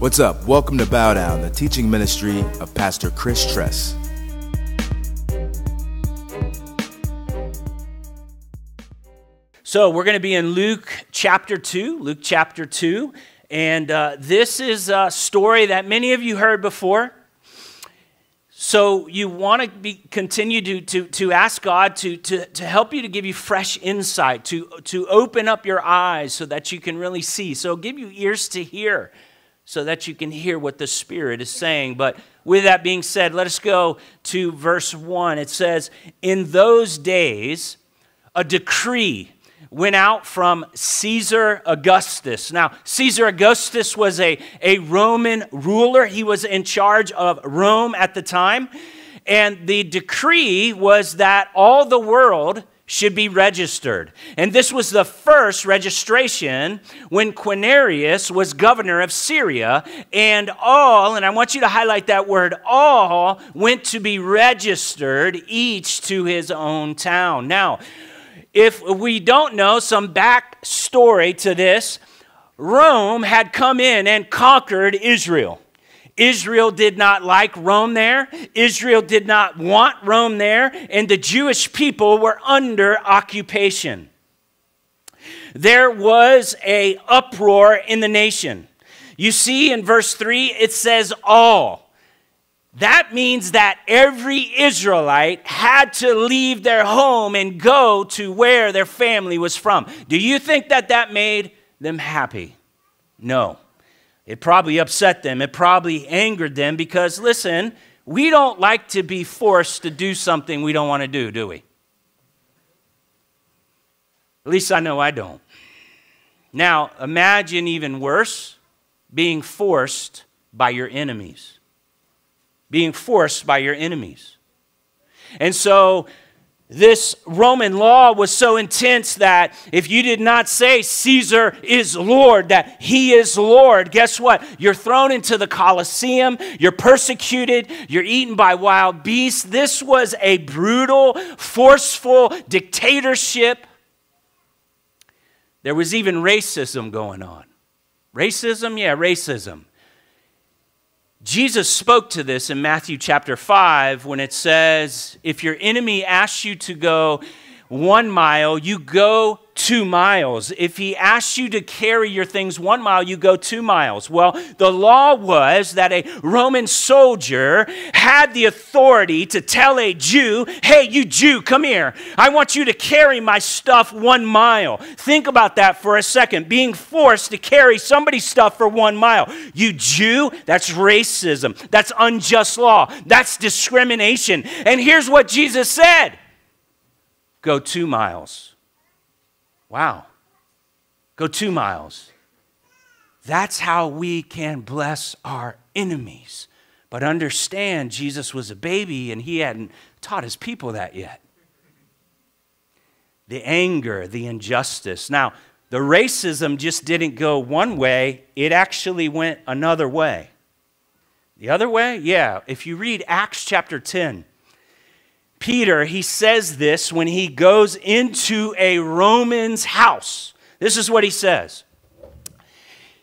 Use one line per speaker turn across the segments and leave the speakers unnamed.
What's up? Welcome to Bow Down, the teaching ministry of Pastor Chris Tress.
So, we're going to be in Luke chapter 2, Luke chapter 2. And uh, this is a story that many of you heard before. So, you want to be, continue to, to, to ask God to, to, to help you to give you fresh insight, to, to open up your eyes so that you can really see. So, give you ears to hear so that you can hear what the Spirit is saying. But with that being said, let us go to verse 1. It says, In those days, a decree went out from Caesar Augustus. Now, Caesar Augustus was a, a Roman ruler, he was in charge of Rome at the time. And the decree was that all the world should be registered. And this was the first registration when Quirinius was governor of Syria, and all, and I want you to highlight that word, all went to be registered, each to his own town. Now, if we don't know some back story to this, Rome had come in and conquered Israel. Israel did not like Rome there. Israel did not want Rome there. And the Jewish people were under occupation. There was a uproar in the nation. You see in verse 3, it says all. That means that every Israelite had to leave their home and go to where their family was from. Do you think that that made them happy? No. It probably upset them. It probably angered them because, listen, we don't like to be forced to do something we don't want to do, do we? At least I know I don't. Now, imagine even worse being forced by your enemies. Being forced by your enemies. And so this Roman law was so intense that if you did not say Caesar is Lord, that he is Lord, guess what? You're thrown into the Colosseum, you're persecuted, you're eaten by wild beasts. This was a brutal, forceful dictatorship. There was even racism going on. Racism? Yeah, racism. Jesus spoke to this in Matthew chapter 5 when it says, If your enemy asks you to go one mile, you go two miles. If he asks you to carry your things one mile, you go two miles. Well, the law was that a Roman soldier had the authority to tell a Jew, hey, you Jew, come here. I want you to carry my stuff one mile. Think about that for a second. Being forced to carry somebody's stuff for one mile. You Jew, that's racism. That's unjust law. That's discrimination. And here's what Jesus said go two miles. Wow. Go two miles. That's how we can bless our enemies. But understand, Jesus was a baby and he hadn't taught his people that yet. The anger, the injustice. Now, the racism just didn't go one way, it actually went another way. The other way? Yeah. If you read Acts chapter 10, Peter, he says this when he goes into a Roman's house. This is what he says.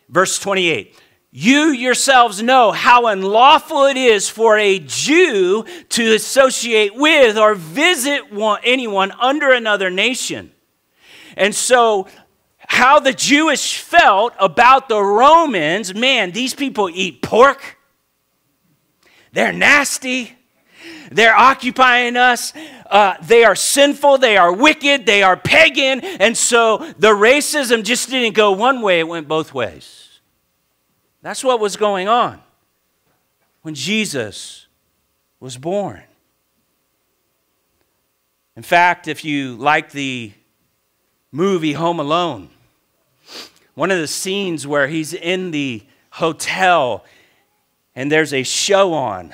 Verse 28 You yourselves know how unlawful it is for a Jew to associate with or visit one, anyone under another nation. And so, how the Jewish felt about the Romans man, these people eat pork, they're nasty they're occupying us. Uh, they are sinful. They are wicked. They are pagan. And so the racism just didn't go one way, it went both ways. That's what was going on when Jesus was born. In fact, if you like the movie Home Alone, one of the scenes where he's in the hotel and there's a show on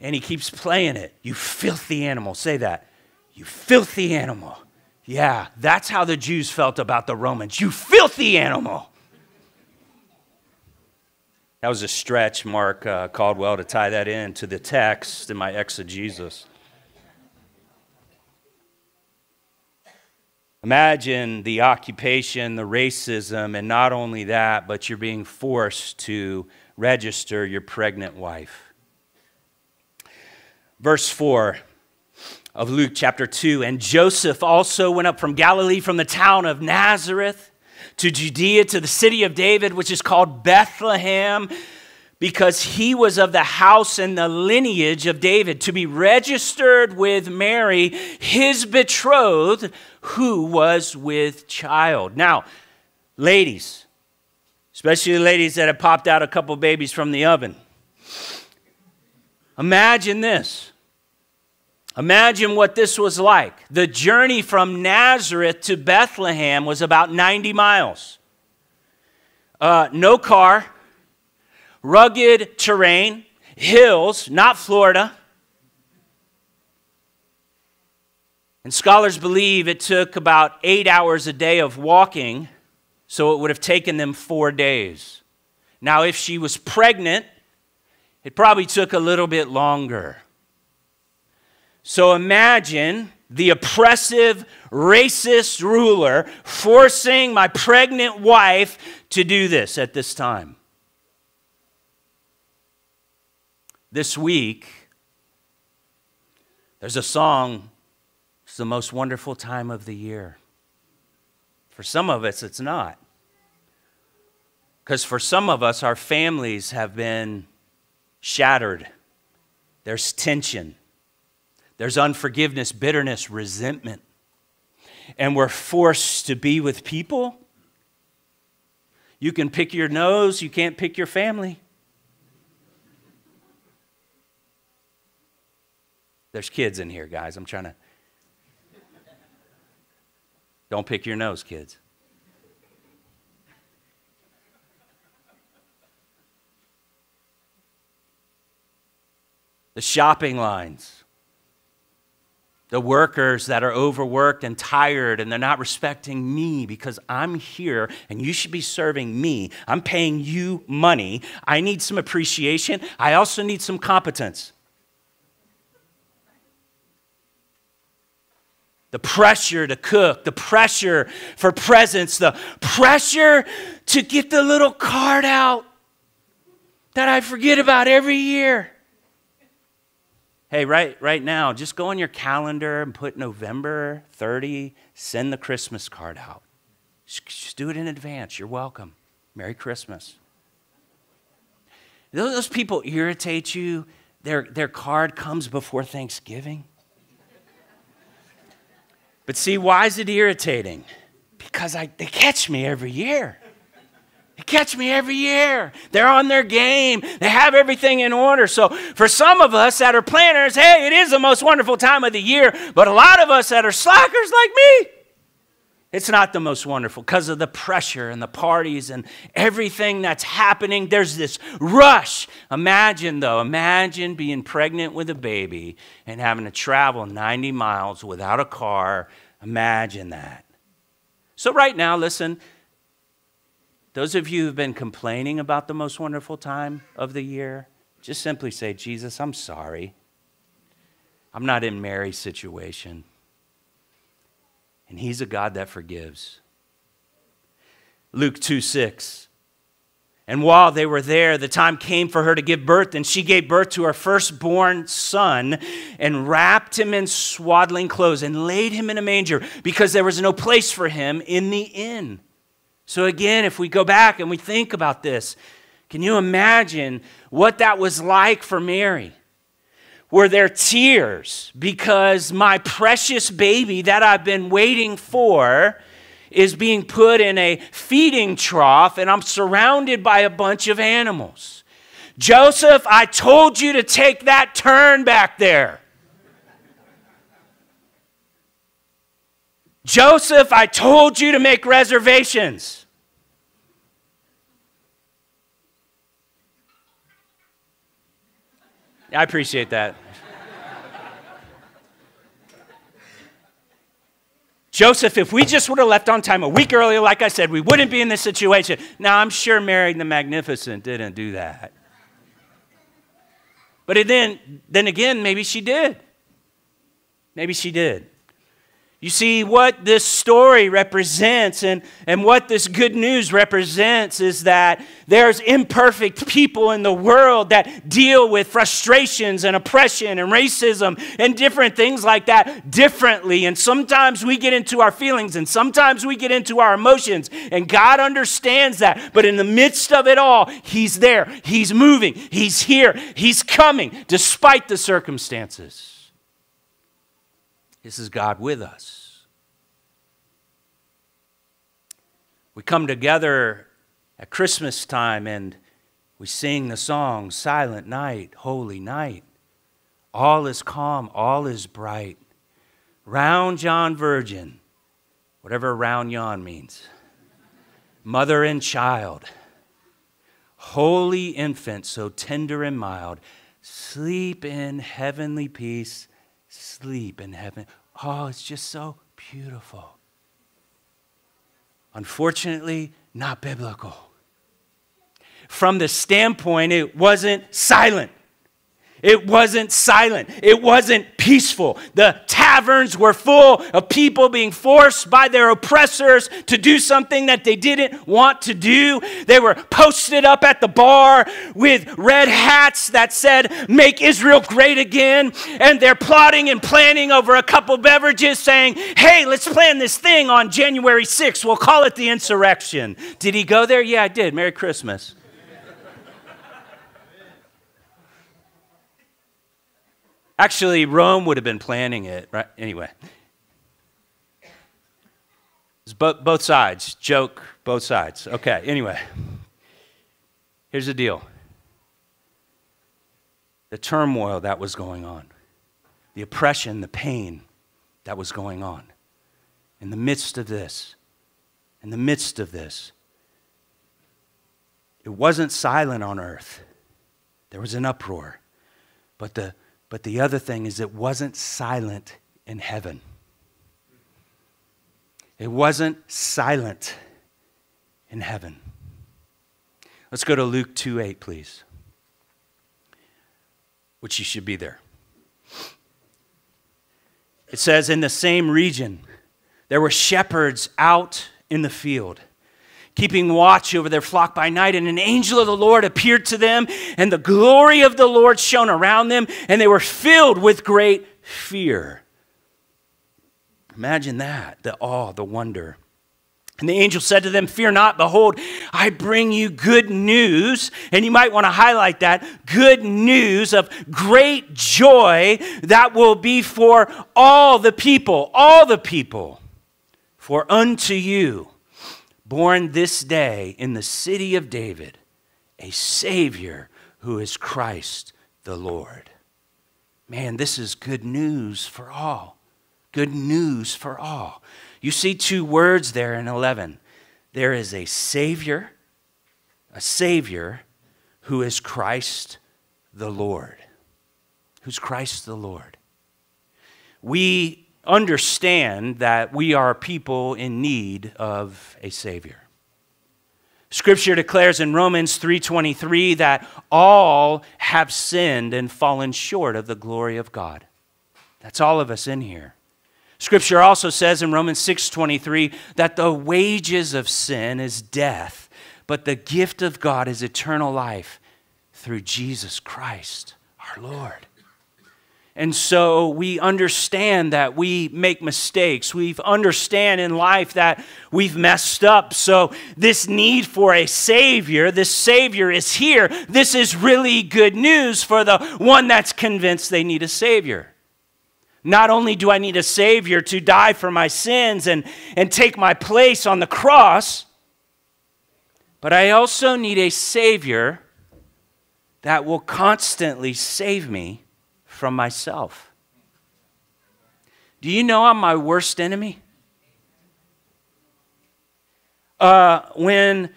and he keeps playing it. You filthy animal. Say that. You filthy animal. Yeah, that's how the Jews felt about the Romans. You filthy animal. That was a stretch, Mark uh, Caldwell, to tie that in to the text in my exegesis. Imagine the occupation, the racism, and not only that, but you're being forced to register your pregnant wife. Verse 4 of Luke chapter 2 And Joseph also went up from Galilee, from the town of Nazareth to Judea, to the city of David, which is called Bethlehem because he was of the house and the lineage of David, to be registered with Mary, his betrothed, who was with child. Now, ladies, especially ladies that have popped out a couple babies from the oven, imagine this. Imagine what this was like. The journey from Nazareth to Bethlehem was about 90 miles. Uh, no car rugged terrain, hills, not Florida. And scholars believe it took about eight hours a day of walking, so it would have taken them four days. Now, if she was pregnant, it probably took a little bit longer. So imagine the oppressive, racist ruler forcing my pregnant wife to do this at this time. This week, there's a song, it's the most wonderful time of the year. For some of us, it's not. Because for some of us, our families have been shattered. There's tension, there's unforgiveness, bitterness, resentment. And we're forced to be with people. You can pick your nose, you can't pick your family. There's kids in here, guys. I'm trying to. Don't pick your nose, kids. The shopping lines. The workers that are overworked and tired and they're not respecting me because I'm here and you should be serving me. I'm paying you money. I need some appreciation. I also need some competence. the pressure to cook, the pressure for presents, the pressure to get the little card out that I forget about every year. Hey, right, right now, just go on your calendar and put November 30, send the Christmas card out. Just do it in advance. You're welcome. Merry Christmas. Those people irritate you. Their, their card comes before Thanksgiving. But see, why is it irritating? Because I, they catch me every year. They catch me every year. They're on their game. They have everything in order. So, for some of us that are planners, hey, it is the most wonderful time of the year. But a lot of us that are slackers like me, it's not the most wonderful because of the pressure and the parties and everything that's happening. There's this rush. Imagine, though, imagine being pregnant with a baby and having to travel 90 miles without a car. Imagine that. So, right now, listen, those of you who've been complaining about the most wonderful time of the year, just simply say, Jesus, I'm sorry. I'm not in Mary's situation. And he's a God that forgives. Luke 2 6. And while they were there, the time came for her to give birth, and she gave birth to her firstborn son and wrapped him in swaddling clothes and laid him in a manger because there was no place for him in the inn. So, again, if we go back and we think about this, can you imagine what that was like for Mary? were there tears because my precious baby that I've been waiting for is being put in a feeding trough and I'm surrounded by a bunch of animals. Joseph, I told you to take that turn back there. Joseph, I told you to make reservations. I appreciate that. Joseph, if we just would have left on time a week earlier, like I said, we wouldn't be in this situation. Now, I'm sure Mary the Magnificent didn't do that. But then, then again, maybe she did. Maybe she did. You see, what this story represents and, and what this good news represents is that there's imperfect people in the world that deal with frustrations and oppression and racism and different things like that differently. And sometimes we get into our feelings and sometimes we get into our emotions. And God understands that. But in the midst of it all, He's there, He's moving, He's here, He's coming despite the circumstances. This is God with us. We come together at Christmas time and we sing the song, Silent Night, Holy Night. All is calm, all is bright. Round yon virgin, whatever round yon means, mother and child, holy infant, so tender and mild, sleep in heavenly peace sleep in heaven. Oh, it's just so beautiful. Unfortunately, not biblical. From the standpoint, it wasn't silent. It wasn't silent. It wasn't peaceful. The taverns were full of people being forced by their oppressors to do something that they didn't want to do. They were posted up at the bar with red hats that said, Make Israel great again. And they're plotting and planning over a couple beverages, saying, Hey, let's plan this thing on January 6th. We'll call it the insurrection. Did he go there? Yeah, I did. Merry Christmas. Actually, Rome would have been planning it, right? Anyway. It's both, both sides. Joke, both sides. Okay, anyway. Here's the deal the turmoil that was going on, the oppression, the pain that was going on. In the midst of this, in the midst of this, it wasn't silent on earth. There was an uproar. But the but the other thing is, it wasn't silent in heaven. It wasn't silent in heaven. Let's go to Luke 2 8, please. Which you should be there. It says, In the same region, there were shepherds out in the field keeping watch over their flock by night. And an angel of the Lord appeared to them, and the glory of the Lord shone around them, and they were filled with great fear. Imagine that the awe, the wonder. And the angel said to them, Fear not, behold, I bring you good news. And you might want to highlight that good news of great joy that will be for all the people, all the people. For unto you born this day in the city of David a Savior who is Christ the Lord. Man, this is good news for all. Good news for all. You see two words there in 11. There is a Savior, a Savior who is Christ the Lord. Who's Christ the Lord? We understand that we are people in need of a savior. Scripture declares in Romans 3:23 that all have sinned and fallen short of the glory of God. That's all of us in here. Scripture also says in Romans 6:23 that the wages of sin is death, but the gift of God is eternal life through Jesus Christ, our Lord. And so we understand that we make mistakes. We understand in life that we've messed up. So, this need for a Savior, this Savior is here. This is really good news for the one that's convinced they need a Savior. Not only do I need a Savior to die for my sins and, and take my place on the cross, but I also need a Savior that will constantly save me from myself. Do you know I'm my worst enemy? Uh, when,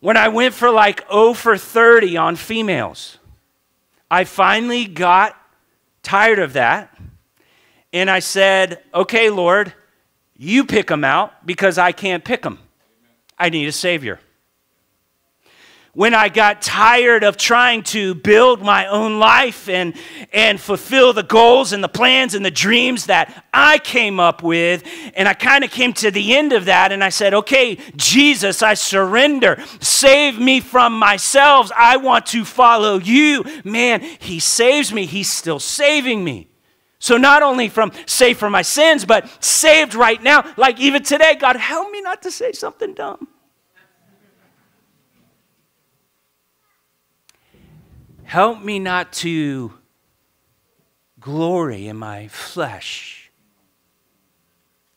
when I went for like 0 for 30 on females, I finally got tired of that. And I said, okay, Lord, you pick them out because I can't pick them. I need a Savior. When I got tired of trying to build my own life and, and fulfill the goals and the plans and the dreams that I came up with. And I kind of came to the end of that and I said, okay, Jesus, I surrender. Save me from myself. I want to follow you. Man, He saves me. He's still saving me. So not only from saved from my sins, but saved right now. Like even today, God, help me not to say something dumb. Help me not to glory in my flesh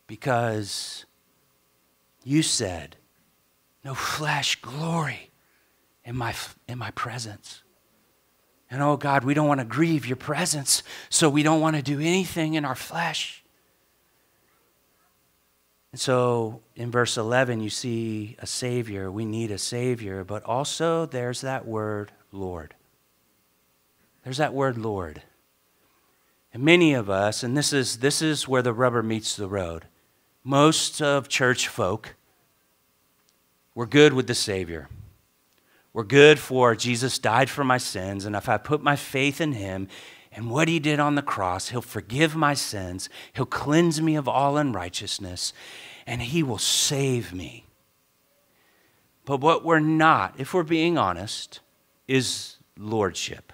because you said, no flesh glory in my, in my presence. And oh God, we don't want to grieve your presence, so we don't want to do anything in our flesh. And so in verse 11, you see a Savior. We need a Savior, but also there's that word, Lord. There's that word Lord. And many of us, and this is, this is where the rubber meets the road, most of church folk, we're good with the Savior. We're good for Jesus died for my sins, and if I put my faith in Him and what He did on the cross, He'll forgive my sins, He'll cleanse me of all unrighteousness, and He will save me. But what we're not, if we're being honest, is lordship.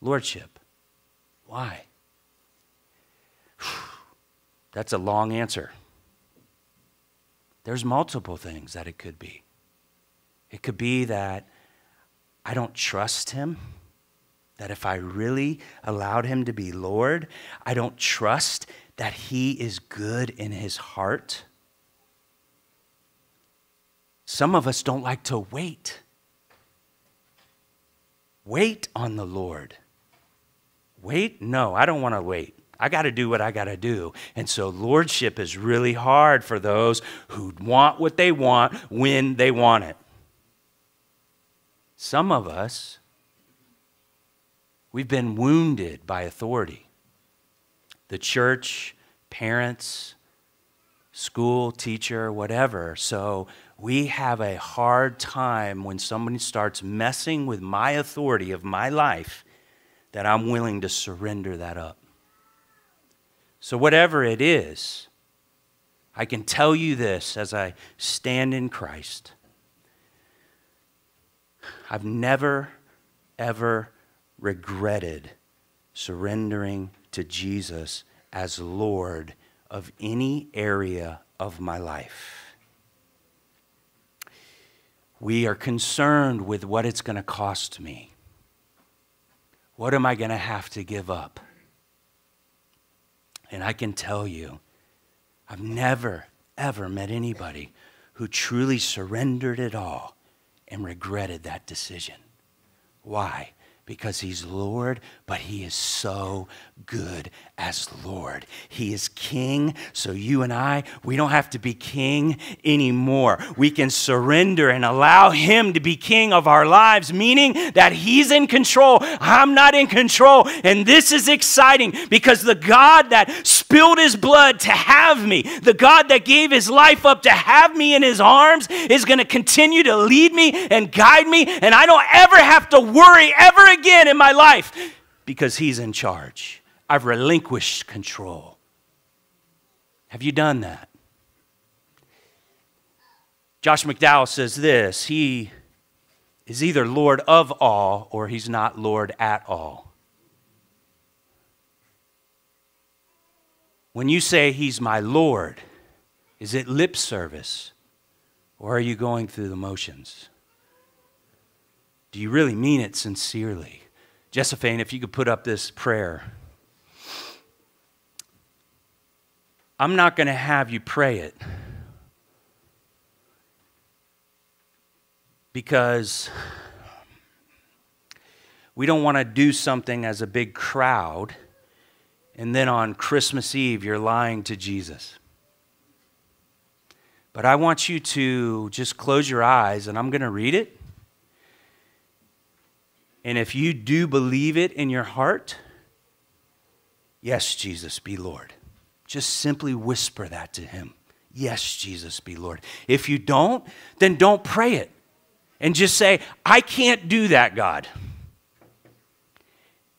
Lordship. Why? That's a long answer. There's multiple things that it could be. It could be that I don't trust him, that if I really allowed him to be Lord, I don't trust that he is good in his heart. Some of us don't like to wait. Wait on the Lord. Wait? No, I don't want to wait. I got to do what I got to do. And so, lordship is really hard for those who want what they want when they want it. Some of us, we've been wounded by authority. The church, parents, school, teacher, whatever. So we have a hard time when somebody starts messing with my authority of my life that I'm willing to surrender that up. So, whatever it is, I can tell you this as I stand in Christ. I've never, ever regretted surrendering to Jesus as Lord of any area of my life. We are concerned with what it's going to cost me. What am I going to have to give up? And I can tell you, I've never, ever met anybody who truly surrendered it all and regretted that decision. Why? Because he's Lord, but he is so good as Lord. He is king, so you and I, we don't have to be king anymore. We can surrender and allow him to be king of our lives, meaning that he's in control. I'm not in control. And this is exciting because the God that spilled his blood to have me, the God that gave his life up to have me in his arms, is going to continue to lead me and guide me. And I don't ever have to worry ever again again in my life because He's in charge. I've relinquished control. Have you done that? Josh McDowell says this He is either Lord of all or He's not Lord at all. When you say He's my Lord, is it lip service or are you going through the motions? Do you really mean it sincerely? Josephine, if you could put up this prayer. I'm not going to have you pray it because we don't want to do something as a big crowd and then on Christmas Eve you're lying to Jesus. But I want you to just close your eyes and I'm going to read it. And if you do believe it in your heart, yes, Jesus, be Lord. Just simply whisper that to him. Yes, Jesus, be Lord. If you don't, then don't pray it. and just say, I can't do that, God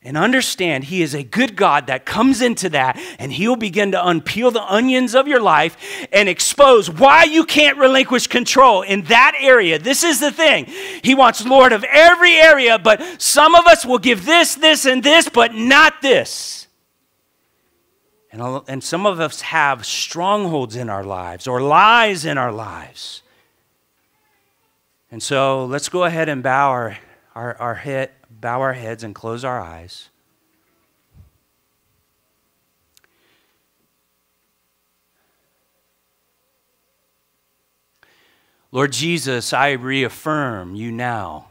and understand He is a good God that comes into that and He'll begin to unpeel the onions of your life and expose why you can't relinquish control in that area. This is the thing. He wants Lord of every area, but some of us will give this, this, and this, but not this. And, and some of us have strongholds in our lives or lies in our lives. And so let's go ahead and bow our, our, our head bow our heads and close our eyes. Lord Jesus, I reaffirm you now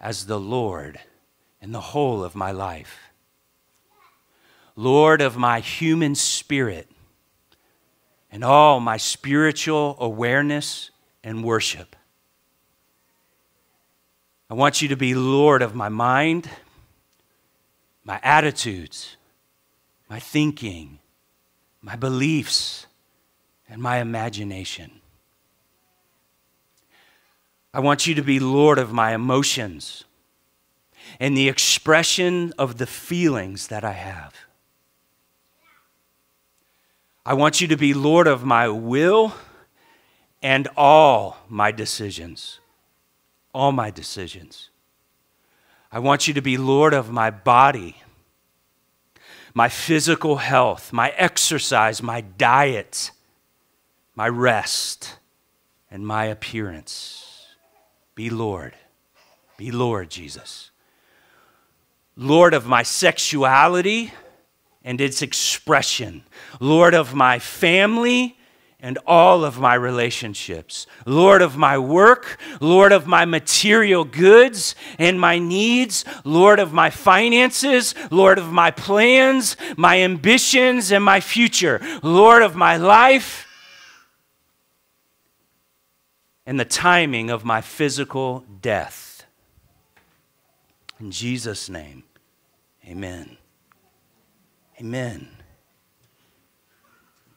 as the Lord in the whole of my life. Lord of my human spirit and all my spiritual awareness and worship. I want you to be Lord of my mind, my attitudes, my thinking, my beliefs, and my imagination. I want you to be Lord of my emotions and the expression of the feelings that I have. I want you to be Lord of my will and all my decisions all my decisions. I want you to be Lord of my body, my physical health, my exercise, my diet, my rest, and my appearance. Be Lord. Be Lord, Jesus. Lord of my sexuality and its expression. Lord of my family and all of my relationships. Lord of my work, Lord of my material goods and my needs, Lord of my finances, Lord of my plans, my ambitions, and my future, Lord of my life and the timing of my physical death. In Jesus' name, amen. Amen.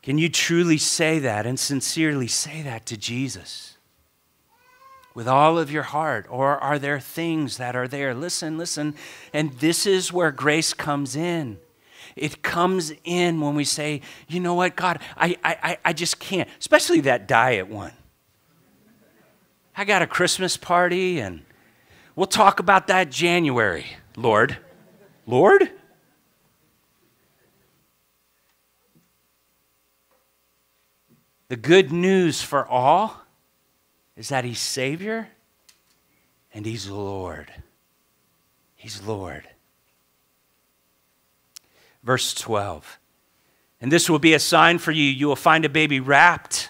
Can you truly say that and sincerely say that to Jesus? With all of your heart? Or are there things that are there? Listen, listen. And this is where grace comes in. It comes in when we say, you know what, God, I, I, I just can't, especially that diet one. I got a Christmas party and we'll talk about that January, Lord. Lord? The good news for all is that He's Savior and He's Lord. He's Lord. Verse 12. And this will be a sign for you. You will find a baby wrapped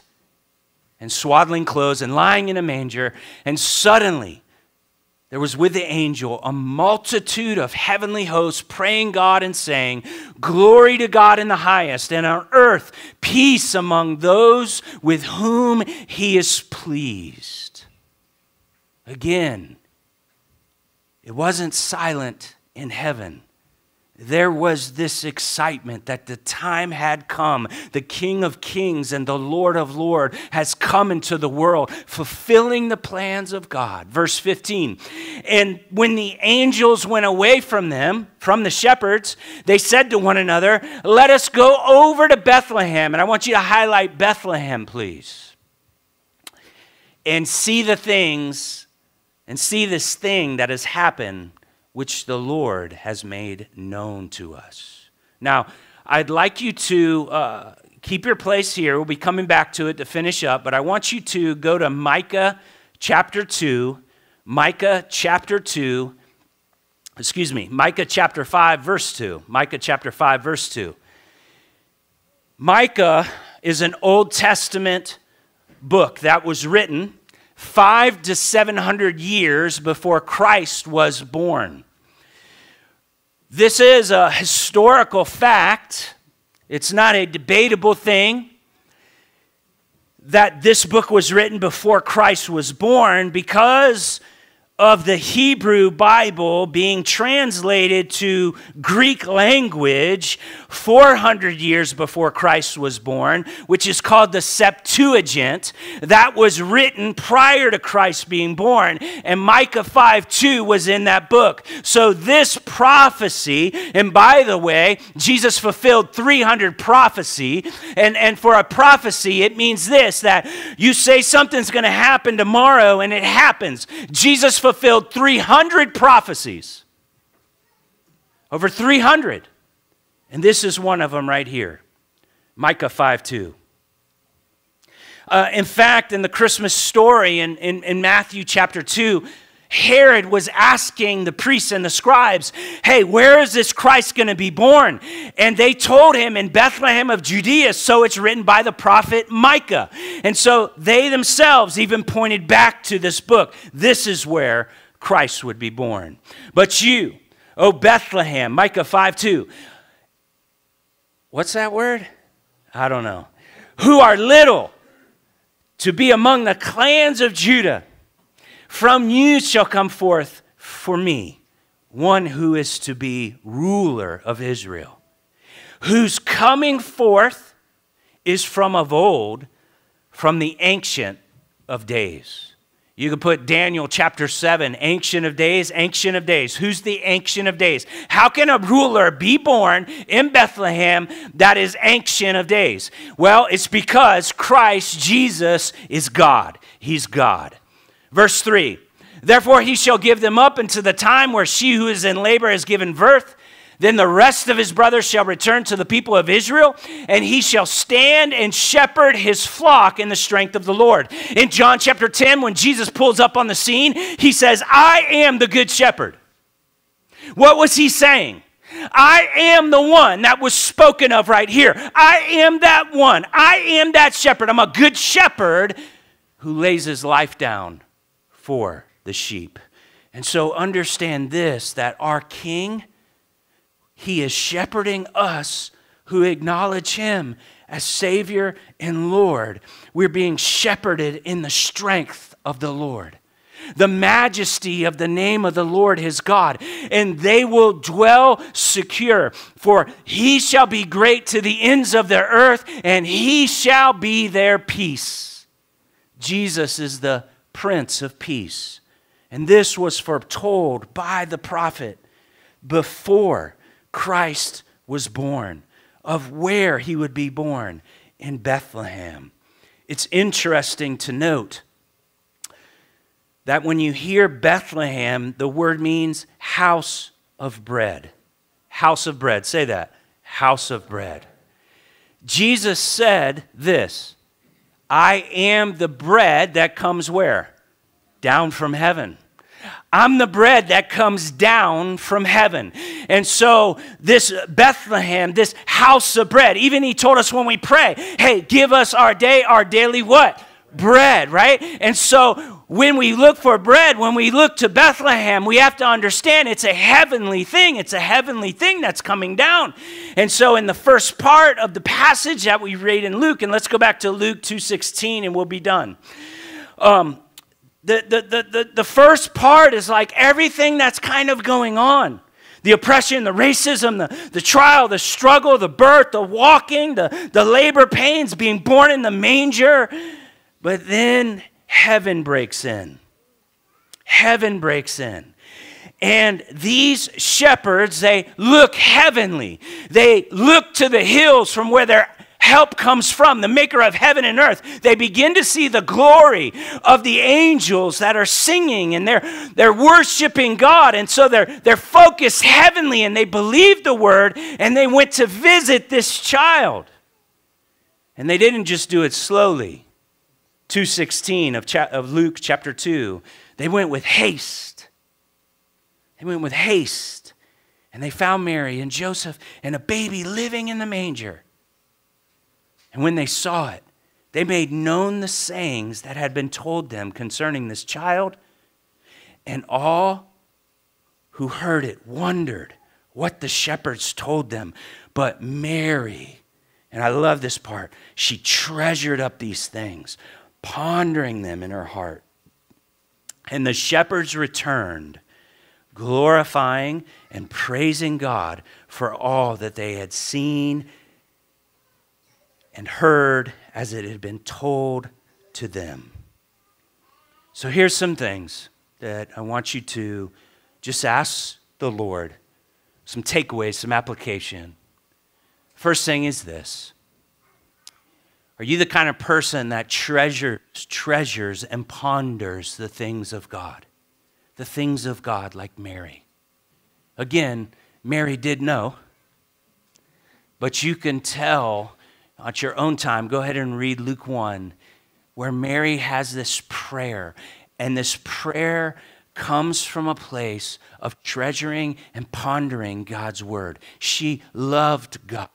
in swaddling clothes and lying in a manger. And suddenly, there was with the angel a multitude of heavenly hosts praying God and saying, Glory to God in the highest, and on earth peace among those with whom he is pleased. Again, it wasn't silent in heaven there was this excitement that the time had come. The King of Kings and the Lord of Lords has come into the world, fulfilling the plans of God. Verse 15. And when the angels went away from them, from the shepherds, they said to one another, Let us go over to Bethlehem. And I want you to highlight Bethlehem, please, and see the things and see this thing that has happened which the Lord has made known to us. Now, I'd like you to uh, keep your place here. We'll be coming back to it to finish up, but I want you to go to Micah chapter 2. Micah chapter 2. Excuse me, Micah chapter 5, verse 2. Micah chapter 5, verse 2. Micah is an Old Testament book that was written five to 700 years before Christ was born. This is a historical fact. It's not a debatable thing that this book was written before Christ was born because of the Hebrew Bible being translated to Greek language 400 years before Christ was born, which is called the Septuagint, that was written prior to Christ being born. And Micah 5 2 was in that book. So, this prophecy, and by the way, Jesus fulfilled 300 prophecy. And, and for a prophecy, it means this that you say something's going to happen tomorrow, and it happens. Jesus fulfilled fulfilled 300 prophecies. Over 300. And this is one of them right here Micah 5 2. Uh, in fact, in the Christmas story in, in, in Matthew chapter 2, Herod was asking the priests and the scribes, Hey, where is this Christ going to be born? And they told him in Bethlehem of Judea, so it's written by the prophet Micah. And so they themselves even pointed back to this book. This is where Christ would be born. But you, O Bethlehem, Micah 5 2. What's that word? I don't know. Who are little to be among the clans of Judah. From you shall come forth for me one who is to be ruler of Israel, whose coming forth is from of old, from the ancient of days. You could put Daniel chapter 7, Ancient of Days, Ancient of Days. Who's the Ancient of Days? How can a ruler be born in Bethlehem that is Ancient of Days? Well, it's because Christ Jesus is God. He's God. Verse 3 Therefore he shall give them up unto the time where she who is in labor has given birth. Then the rest of his brothers shall return to the people of Israel, and he shall stand and shepherd his flock in the strength of the Lord. In John chapter 10, when Jesus pulls up on the scene, he says, I am the good shepherd. What was he saying? I am the one that was spoken of right here. I am that one. I am that shepherd. I'm a good shepherd who lays his life down for the sheep. And so understand this that our King, He is shepherding us who acknowledge Him as Savior and Lord. We're being shepherded in the strength of the Lord. The majesty of the name of the Lord his God, and they will dwell secure. For he shall be great to the ends of the earth, and he shall be their peace. Jesus is the Prince of Peace. And this was foretold by the prophet before Christ was born, of where he would be born in Bethlehem. It's interesting to note that when you hear Bethlehem, the word means house of bread. House of bread. Say that. House of bread. Jesus said this I am the bread that comes where? Down from heaven. I'm the bread that comes down from heaven. And so, this Bethlehem, this house of bread, even he told us when we pray, hey, give us our day, our daily what? Bread, right? And so, when we look for bread, when we look to Bethlehem, we have to understand it's a heavenly thing. It's a heavenly thing that's coming down. And so in the first part of the passage that we read in Luke, and let's go back to Luke 2:16 and we'll be done. Um, the, the, the, the, the first part is like everything that's kind of going on the oppression, the racism, the, the trial, the struggle, the birth, the walking, the, the labor pains, being born in the manger. But then heaven breaks in. Heaven breaks in. And these shepherds, they look heavenly. They look to the hills from where their help comes from, the maker of heaven and earth. They begin to see the glory of the angels that are singing and they're, they're worshiping God. And so they're, they're focused heavenly and they believe the word and they went to visit this child. And they didn't just do it slowly. 216 of, cha- of Luke chapter 2. They went with haste. They went with haste. And they found Mary and Joseph and a baby living in the manger. And when they saw it, they made known the sayings that had been told them concerning this child. And all who heard it wondered what the shepherds told them. But Mary, and I love this part, she treasured up these things, pondering them in her heart. And the shepherds returned, glorifying and praising God for all that they had seen and heard as it had been told to them. So here's some things that I want you to just ask the Lord, some takeaways, some application. First thing is this Are you the kind of person that treasures, treasures, and ponders the things of God? The things of God, like Mary. Again, Mary did know, but you can tell at your own time. Go ahead and read Luke 1, where Mary has this prayer, and this prayer comes from a place of treasuring and pondering God's word. She loved God.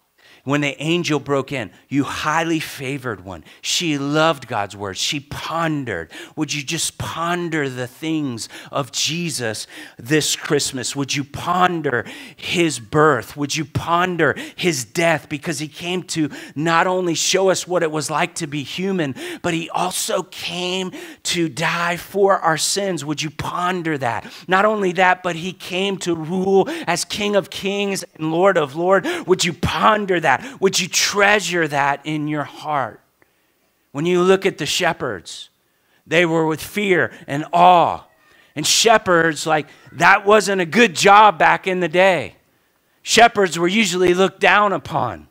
When the angel broke in, you highly favored one. She loved God's word. She pondered. Would you just ponder the things of Jesus this Christmas? Would you ponder his birth? Would you ponder his death? Because he came to not only show us what it was like to be human, but he also came to die for our sins. Would you ponder that? Not only that, but he came to rule as King of kings and Lord of lords. Would you ponder that? That? Would you treasure that in your heart? When you look at the shepherds, they were with fear and awe. And shepherds, like, that wasn't a good job back in the day. Shepherds were usually looked down upon,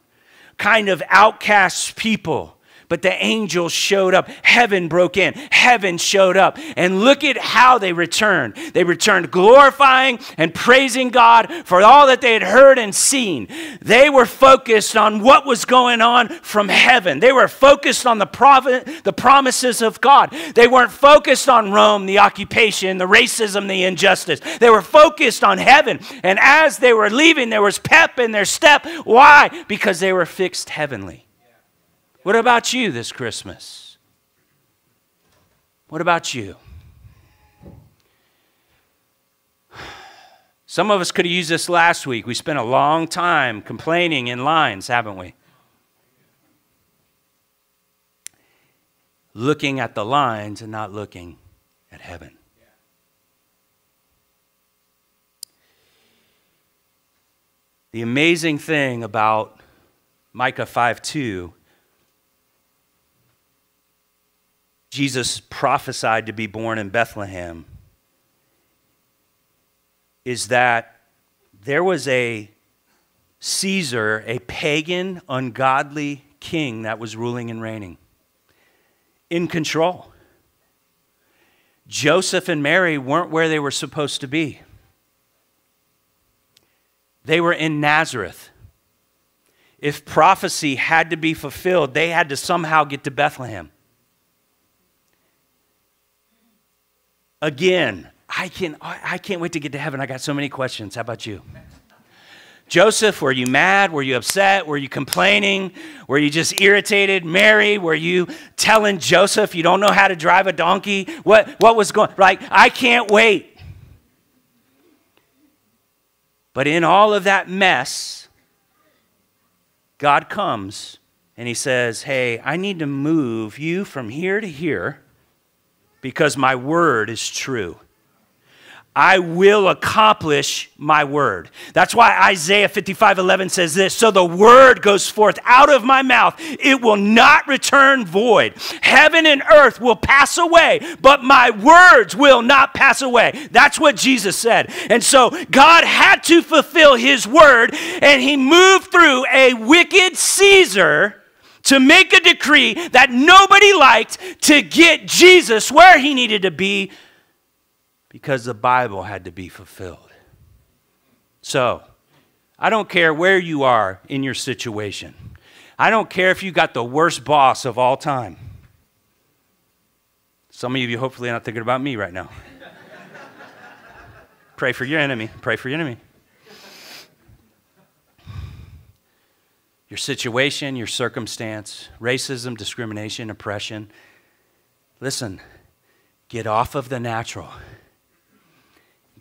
kind of outcast people. But the angels showed up. Heaven broke in. Heaven showed up. And look at how they returned. They returned glorifying and praising God for all that they had heard and seen. They were focused on what was going on from heaven. They were focused on the, prov- the promises of God. They weren't focused on Rome, the occupation, the racism, the injustice. They were focused on heaven. And as they were leaving, there was pep in their step. Why? Because they were fixed heavenly. What about you this Christmas? What about you? Some of us could have used this last week. We spent a long time complaining in lines, haven't we? Looking at the lines and not looking at heaven. The amazing thing about Micah 5 2 Jesus prophesied to be born in Bethlehem is that there was a Caesar, a pagan, ungodly king that was ruling and reigning in control. Joseph and Mary weren't where they were supposed to be. They were in Nazareth. If prophecy had to be fulfilled, they had to somehow get to Bethlehem. Again. I, can, I can't wait to get to heaven. I got so many questions. How about you? Joseph, were you mad? Were you upset? Were you complaining? Were you just irritated? Mary, were you telling Joseph you don't know how to drive a donkey? What, what was going Like, I can't wait. But in all of that mess, God comes and he says, Hey, I need to move you from here to here because my word is true. I will accomplish my word. That's why Isaiah 55 11 says this So the word goes forth out of my mouth, it will not return void. Heaven and earth will pass away, but my words will not pass away. That's what Jesus said. And so God had to fulfill his word, and he moved through a wicked Caesar to make a decree that nobody liked to get Jesus where he needed to be because the Bible had to be fulfilled. So, I don't care where you are in your situation. I don't care if you got the worst boss of all time. Some of you hopefully are not thinking about me right now. Pray for your enemy. Pray for your enemy. Your situation, your circumstance, racism, discrimination, oppression. Listen, get off of the natural.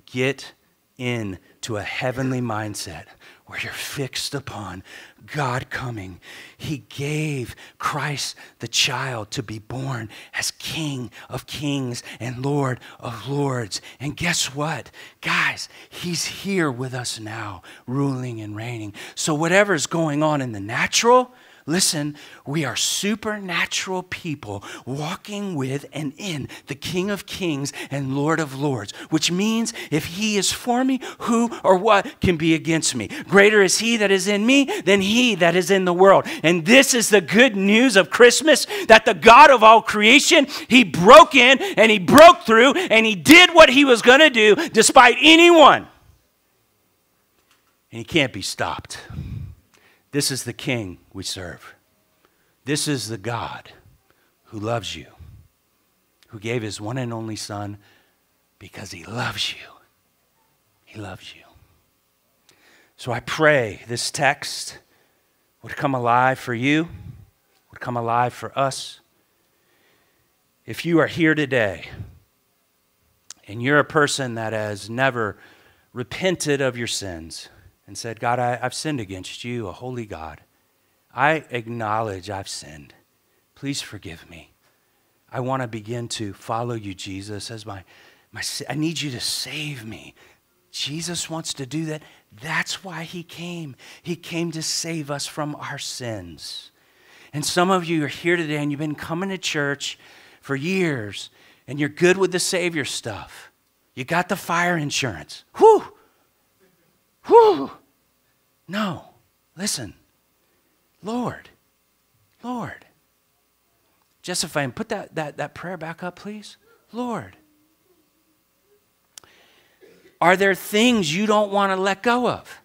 Get into a heavenly mindset where you're fixed upon God coming. He gave Christ the child to be born as King of kings and Lord of lords. And guess what? Guys, He's here with us now, ruling and reigning. So, whatever's going on in the natural, Listen, we are supernatural people walking with and in the King of Kings and Lord of Lords, which means if He is for me, who or what can be against me? Greater is He that is in me than He that is in the world. And this is the good news of Christmas that the God of all creation, He broke in and He broke through and He did what He was going to do despite anyone. And He can't be stopped. This is the King we serve. This is the God who loves you, who gave his one and only Son because he loves you. He loves you. So I pray this text would come alive for you, would come alive for us. If you are here today and you're a person that has never repented of your sins, and said, God, I, have sinned against you, a holy God. I acknowledge I've sinned. Please forgive me. I want to begin to follow you, Jesus, as my, my, I need you to save me. Jesus wants to do that. That's why he came. He came to save us from our sins. And some of you are here today and you've been coming to church for years and you're good with the Savior stuff. You got the fire insurance. Whew! Whew! No. Listen. Lord. Lord. Jessica, put that, that, that prayer back up, please. Lord. Are there things you don't want to let go of?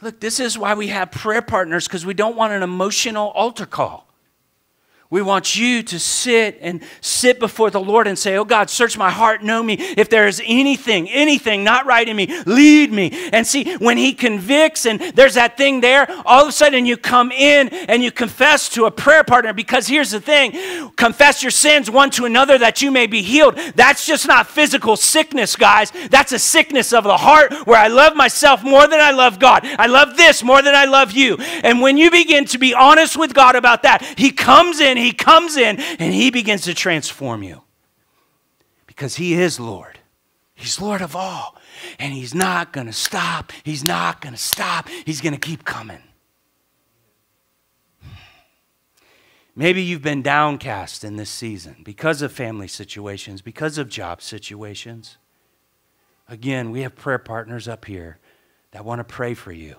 Look, this is why we have prayer partners because we don't want an emotional altar call. We want you to sit and sit before the Lord and say, Oh God, search my heart, know me. If there is anything, anything not right in me, lead me. And see, when He convicts and there's that thing there, all of a sudden you come in and you confess to a prayer partner because here's the thing confess your sins one to another that you may be healed. That's just not physical sickness, guys. That's a sickness of the heart where I love myself more than I love God. I love this more than I love you. And when you begin to be honest with God about that, He comes in he comes in and he begins to transform you because he is Lord. He's Lord of all. And he's not going to stop. He's not going to stop. He's going to keep coming. Maybe you've been downcast in this season because of family situations, because of job situations. Again, we have prayer partners up here that want to pray for you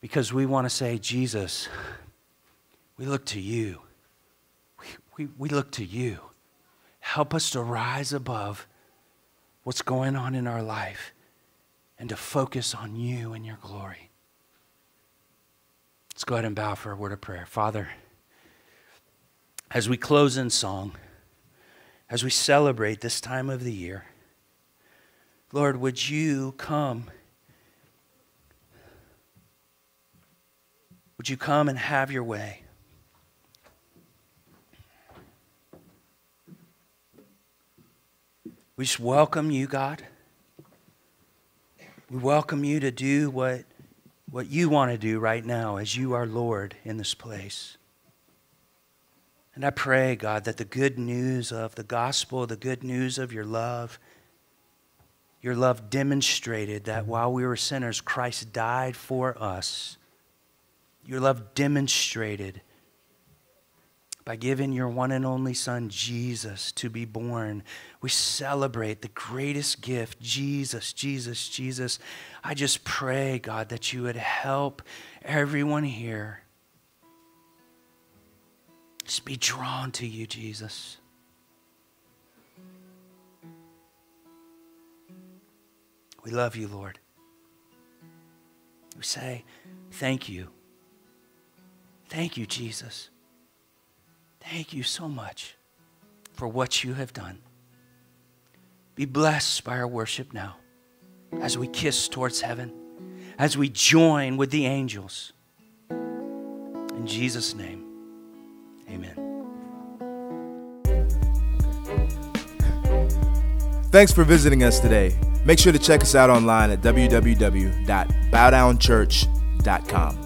because we want to say, Jesus, we look to you. We, we, we look to you. Help us to rise above what's going on in our life and to focus on you and your glory. Let's go ahead and bow for a word of prayer. Father, as we close in song, as we celebrate this time of the year, Lord, would you come? Would you come and have your way? We just welcome you, God. We welcome you to do what, what you want to do right now as you are Lord in this place. And I pray, God, that the good news of the gospel, the good news of your love, your love demonstrated that while we were sinners, Christ died for us. Your love demonstrated by giving your one and only Son, Jesus, to be born. We celebrate the greatest gift, Jesus, Jesus, Jesus. I just pray, God, that you would help everyone here. Just be drawn to you, Jesus. We love you, Lord. We say, Thank you. Thank you, Jesus. Thank you so much for what you have done. Be blessed by our worship now as we kiss towards heaven, as we join with the angels. In Jesus' name, amen.
Thanks for visiting us today. Make sure to check us out online at www.bowdownchurch.com.